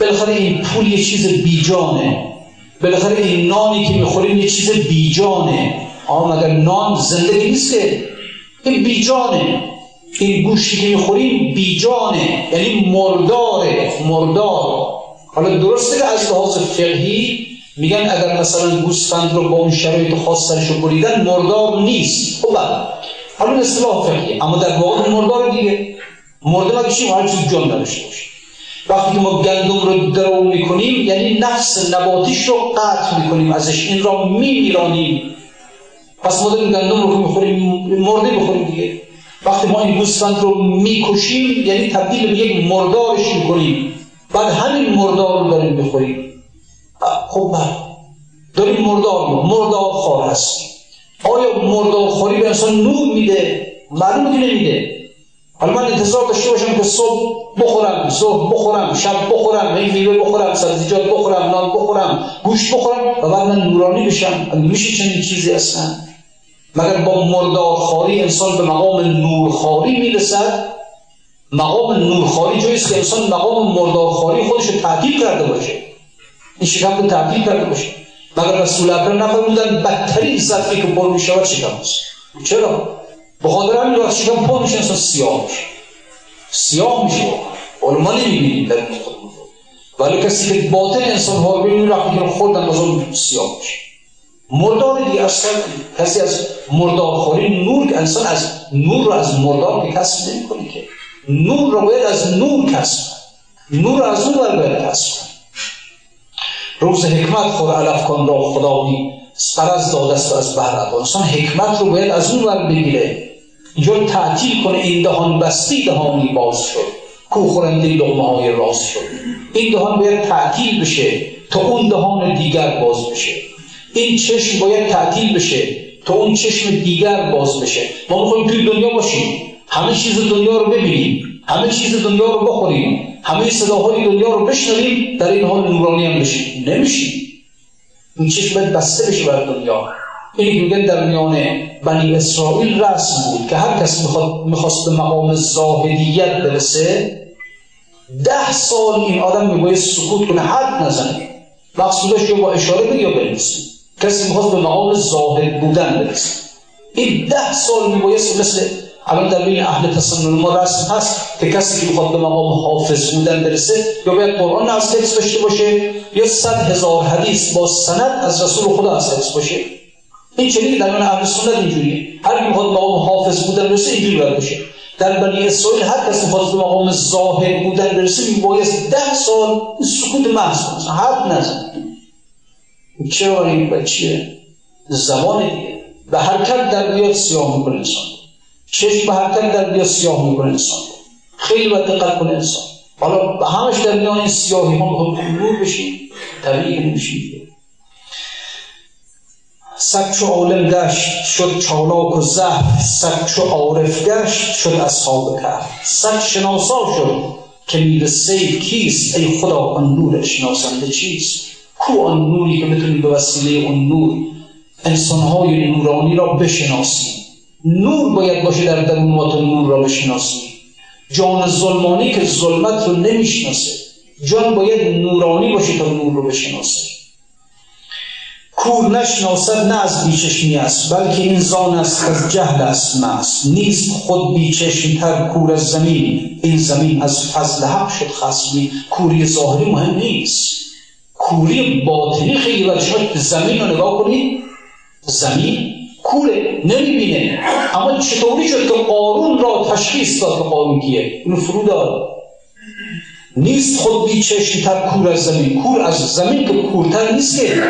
بالاخره این پول یه چیز بیجانه. بالاخره این نانی که می‌خوریم یه چیز بیجانه. آه مگر نان زندگی نیست؟ این بیجانه. این گوشتی که می‌خوریم بیجانه. یعنی مرداره مردار. حالا درسته که از لحاظ فقهی میگن اگر مثلا گوسفند رو با اون شرایط خاص سرشو بریدن مردار نیست. خب حالا اصطلاح فقهیه اما در واقع مردار دیگه. مرده مگه چی هر چیز جان نداشته باشه. وقتی ما گندم رو درو می‌کنیم یعنی نفس نباتیش رو قطع می‌کنیم ازش این را میمیرانیم. پس ما داریم گندم رو می‌خوریم مرده بخوریم دیگه. وقتی ما این گوسفند رو می‌کشیم یعنی تبدیل به یک مردارش می‌کنیم. بعد همین مردار رو داریم بخوریم خب بله. داریم مردار مردار خار هستیم. آیا مردار خوری به انسان نور میده؟ معلومه که نمیده. حالا من انتظار داشته باشم که صبح بخورم صبح بخورم شب بخورم این میوه بخورم سبزیجات بخورم نان بخورم گوشت بخورم و بعد من نورانی بشم. میشه چنین چیزی اصلا؟ مگر با مردارخواری انسان به مقام نورخواری می‌رسد؟ مقام نورخواری جاییست که انسان مقام مردارخواری خودش رو تعدیل کرده باشه. این شکم رو تعدیل کرده باشه. مگر رسول اکرم نفرمودن بدترین ظرفی که پر می‌شود شکم چرا؟ بخاطر همین وقت شکم پر میشه انسان سیاه میشه. سیاه میشه. علما نمی‌بینیم در این خودمون ولی کسی که باطن انسان ها رو ببینید وقتی که خوردن از اون سیاه میشه. مردار دیگه اصلا کسی از مردار خوری نور انسان از نور رو از مردار که کسب نمی‌کنه که. نور رو باید از نور کسب نور از اون باید کسب روز حکمت خور علف کن را خدایی. سرز داده است از بهر انسان حکمت رو باید از اون ور بگیره. اینجا تعطیل کنه این دهان بستی دهانی باز شد کو خورنده لغمه های راست شد. این دهان باید تعطیل بشه تا اون دهان دیگر باز بشه. این چشم باید تعطیل بشه تا اون چشم دیگر باز بشه. ما می‌خوایم توی دنیا باشیم. همه چیز دنیا رو ببینیم. همه چیز دنیا رو بخوریم همه صداهای دنیا رو بشنویم. در این حال نورانی هم بشیم. نمیشیم. این چشم باید بسته بشه بر دنیا. اینی که میگن در میان بنی اسرائیل رسم بود که هر کس می‌خواست به مقام زاهدیت برسه ده سال این آدم میباید سکوت کنه حد نزنه. مقصودش یا با اشاره بگی یا بنویسی کسی می‌خواست به مقام زاهد بودن برسه. این ده سال میبایست مثل الان در بین اهل تسنن ما رسم هست که کسی که می‌خواد به مقام حافظ بودن برسه یا باید قرآن از حفظ داشته باشه یا صد هزار حدیث با سند از رسول خدا از حفظ باشه. این چنین در من اهل سنت اینجوریه. هر کی می‌خواد مقام حافظ بودن برسه اینجوری باید باشه. در بنی اسرائیل هر کسی می‌خواد به مقام زاهد بودن برسه میبایست ده سال سکوت محض کنه حد نزن. چرا این بچیه زمان دیگه. به حرکت در بیاد سیاه می‌کنه انسان. چشم به حرکت در بیاد سیاه می‌کنه انسان. خیلی باید دقت کنه انسان. حالا به همش در میان این سیاهی ها می‌خواد بشیم طبیعی که چو عالم گشت شد چالاک و زهر. سگ چو عارف گشت شد اصحاب کهف. سگ شناسا شد که میر سید کیست؟ ای خدا آن نور شناسنده چیست؟ کو آن نوری که بتونی به وسیله اون نور انسانهای نورانی را بشناسیم نور باید باشه در درون ما نور را بشناسیم جان ظلمانی که ظلمت رو نمی‌شناسه. جان باید نورانی باشه تا نور رو بشناسه. کور نشناسد نه از بیچشمی است بلکه این زان است از جهل است مست نیست خود بیچشمتر کور از زمین. این زمین از فضل حق شد خصمی کوری ظاهری مهم نیست. کوری باطنی خیلی باید شما زمین رو نگاه کنید زمین کوره نمی‌بینه. اما چطوری شد که قارون را تشخیص داد که قارون کیه؟ اینو فرو داد نیست خود بی تر کور از زمین. کور از زمین که کورتر نیست که.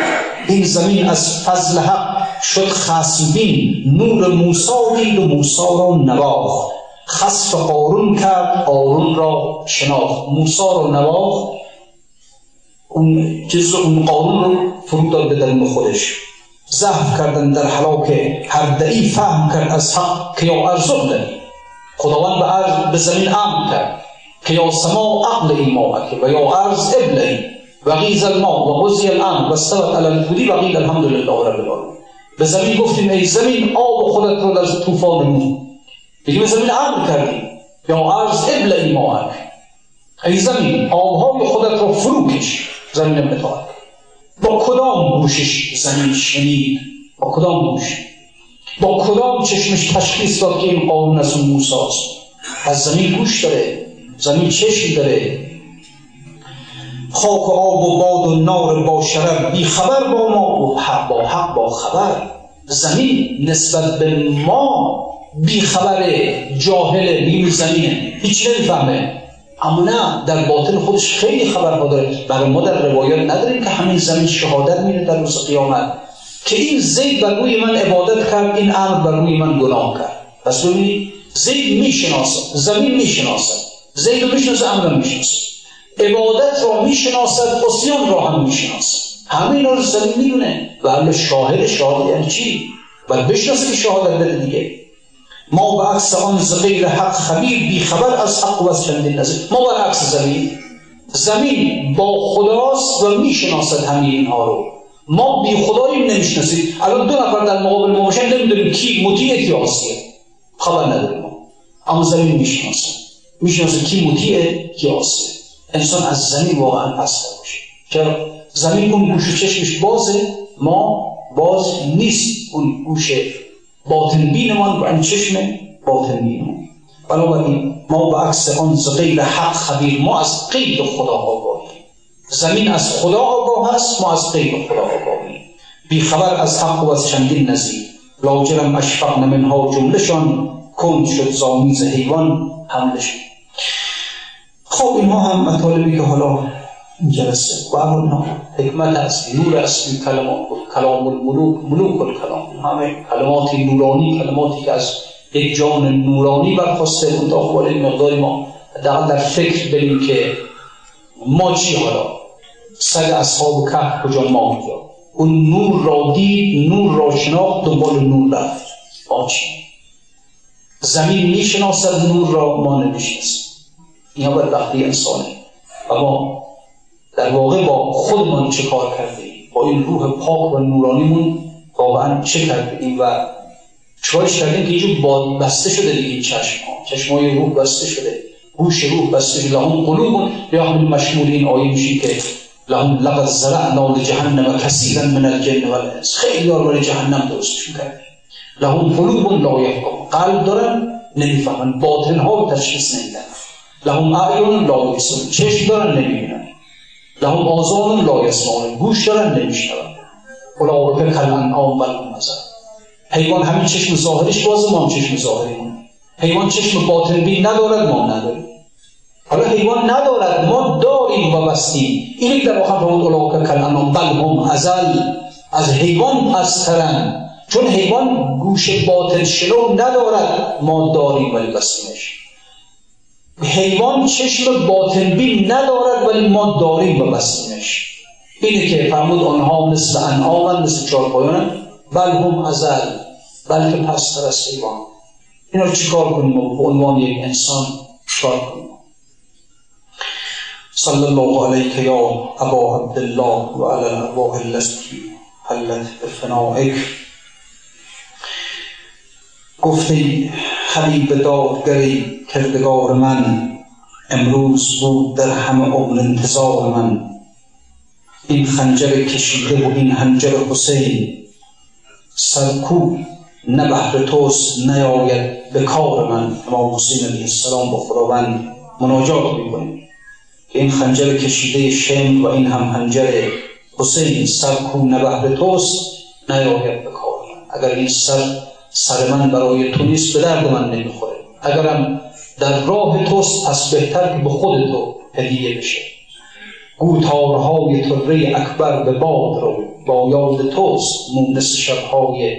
این زمین از فضل حق شد خسبین نور موسا دید و موسا را نواخت. خصف قارون کرد قارون را شناخت. موسا را نواخت. اون چیز اون قارون رو فرو داد به درون خودش زهف کردن در حلاک هر دعی فهم کرد از حق که یا ارزق خداوند به زمین امر کرد. که یا سما عقل ایماعک و یا عرض ابلهی و غیز الماء و غزی الامر و استوت علی و غیل الحمدلله رب العالمین به زمین گفتیم ای زمین آب خودت رو در طوفان نمون به زمین امر کردیم یا عرض ابل ایماعک ای زمین آبهای خودت رو فرو کش زمین بتاعت با کدام گوشش زمین شنید با کدام گوش با کدام چشمش تشخیص داد که این قانون از اون موساست از زمین گوش داره زمین چشم داره. خاک و آب و باد و نار با شرر بی خبر با ما و حق با حق با خبر. زمین نسبت به ما بیخبر جاهل بیم زمینه. هیچ نمی‌فهمه. اما نه در باطن خودش خیلی خبرها داره. برای ما در روایات نداریم که همین زمین شهادت میده در روز قیامت. که این زید بر روی من عبادت کرد این امر بر روی من گناه کرد. پس ببینید زید می‌شناسد زمین می‌شناسد. زید رو می‌شناسه امر می‌شناسه. عبادت را می‌شناسد اسیان را هم می‌شناسد همه اینا رو زمین می‌دونه. و شاهد شاهد یعنی چی؟ باید بشناسه که شهادت بده دیگه. ما به عکس آن غیر حق خبیر بی خبر از حق و از چندین ما عکس زمین. زمین با خداست و می‌شناسد همه اینها رو. ما بی خدایی نمی‌شناسیم. الان دو نفر در مقابل ما باشن نمی‌دونیم کی مطیع کی خبر نداریم ما. اما زمین می‌شناسه. می‌شناسه کی مطیع کی آسیه انسان از زمین واقعا پس باشه. چرا؟ زمین اون گوش چشمش بازه ما باز نیست اون گوش باطن بینمان و این چشم باطن بینمان. بنابراین ما به عکس آن غیر حق خبیر ما از غیر خدا آگاهیم. زمین از خدا آگاه هست ما از غیر خدا بی خبر از حق و از چندین نزیر لاجرم اشفقن منها جملشان کن شد زامیز حیوان حملشان خب اینها هم مطالبی که حالا جلسه و اما حکمت است نور است کلمات کلام الملوک. ملوک الکلام. همه کلمات نورانی کلماتی که از یک جان نورانی برخواسته. اون تا این مقداری ما در فکر بریم که ما چی حالا؟ سگ اصحاب که کجا ما کجا اون نور را دید نور را شناخت دنبال نور رفت. ما چی؟ زمین می‌شناسد نور را ما نمی‌شناسیم. باید وقتی انسانه اما در واقع با خودمان چه کار کرده با این روح پاک و نورانیمون واقعا چه کرده ایم؟ و چکارش کردیم که اینجور باد بسته شده دیگه این چشم ها چشم های روح بسته شده. گوش روح بسته شده. لهم قلوب یا همین مشمول این آیه میشی که لهم لقد زرعنا لجهنم کثیرا من الجن والانس. خیلی برای جهنم درستشون کرده. لهم قلوب لا یفقهون. قلب دارن نمی‌فهمن. باطن ها تشخیص نمیدن. لهم اعین لا یبصرون چشم دارن نمی‌بینن. لهم آزان لا یسمعون گوش دارن نمیشنون. کالانعام بل هم اضل حیوان همین چشم ظاهرش باز ما هم چشم ظاهریمون حیوان چشم باطن بین ندارد ما نداریم. حالا حیوان ندارد ما داریم و بستیم. این در آخر فرمود اولئک کالانعام بل هم ازل. از حیوان پسترن. چون حیوان گوش باطن شنو ندارد ما داریم ولی بستیمش. حیوان چشم باطن بین ندارد ولی ما داریم و بستیمش اینه که فرمود آنها مثل انعام مثل چارپایان بل هم ازل بلکه پستر از حیوان. اینا رو چیکار کنیم؟ و به عنوان یک انسان چیکار کنیم؟ صلی الله علیک یا ابا عبدالله و علی الارواح التي حلت بفنائک گفتی حبیب دادگری کردگار من امروز بود در همه عمر انتظار من. این خنجر کشیده و این هنجر حسین سرکو نه بهر توست نیاید به کار من. امام حسین علیه السلام با خداوند مناجات می‌کنیم این خنجر کشیده شم و این هم هنجر حسین سرکو نه بهر توست نیاید به کار من. اگر این سر سر من برای تو نیست به درد من نمی‌خوره. اگرم در راه توست پس بهتر که به خود تو هدیه بشه. گوتارهای طره اکبر به باد رو با یاد توست مونس شبهای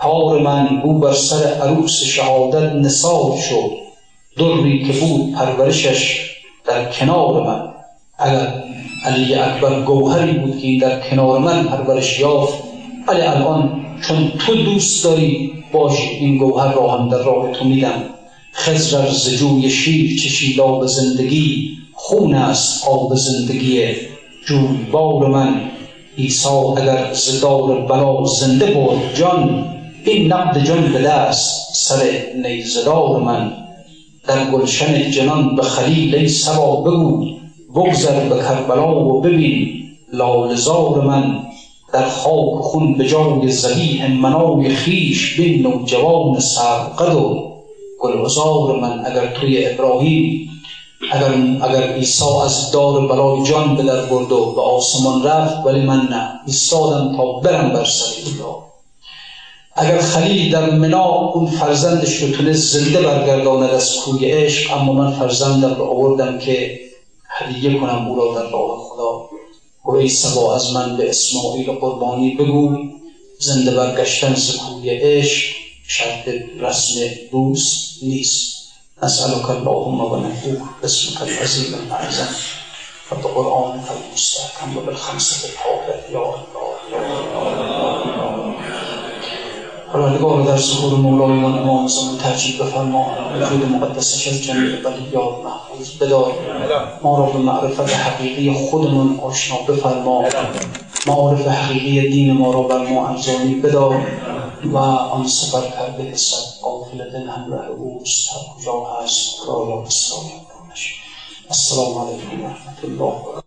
تار من گو بر سر عروس شهادت نثار شد. دری که بود پرورشش در کنار من. اگر علی اکبر گوهری بود که در کنار من پرورش یافت ولی الان چون تو دوست داری باش این گوهر را هم در راه تو میدم خزر ز جوی شیر چشید آب زندگی خون است آب زندگی جویبار من. عیسی اگر زدار بلا زنده برد جان این نقد جان به دست سر نیزدار من. در گلشن جنان به خلیل ای سبا بگو بگذر به کربلا و ببین لالزار من. در خاک خون به جای زبیح منای خیش بین و جوان سرقد و گلوزار من اگر توی ابراهیم اگر, اگر عیسی از دار برای جان به در برد و به آسمان رفت ولی من نه. ایستادم تا برم بر سر اگر خلیل در منا اون فرزندش رو تونست زنده برگرداند از کوی عشق اما من فرزندم رو آوردم که هدیه کنم او را در راه خدا. ای سبا از من به اسماعیل قربانی بگو. زنده برگشتن سکوی عشق شرط رسم دوست نیست. نسألك اللهم و نفوك باسمك العظيم المعظم وبقرآنك المستحكم وبالخمسة الطاهرة يا الله يا الله. پروردگار در ظهور مولایمان امام زمان ترجیب بفرما وجود مقدسش از جمیع بلیات محفوظ بدار. ما را به معرفت حقیقی خودمون آشنا بفرما. معارف حقیقی دین ما را بر ما ارزانی بدار و آن سفر کرده که صد قافل دل همراه اوست هر کجا هست را یا بسرایم السلام علیکم و رحمت الله.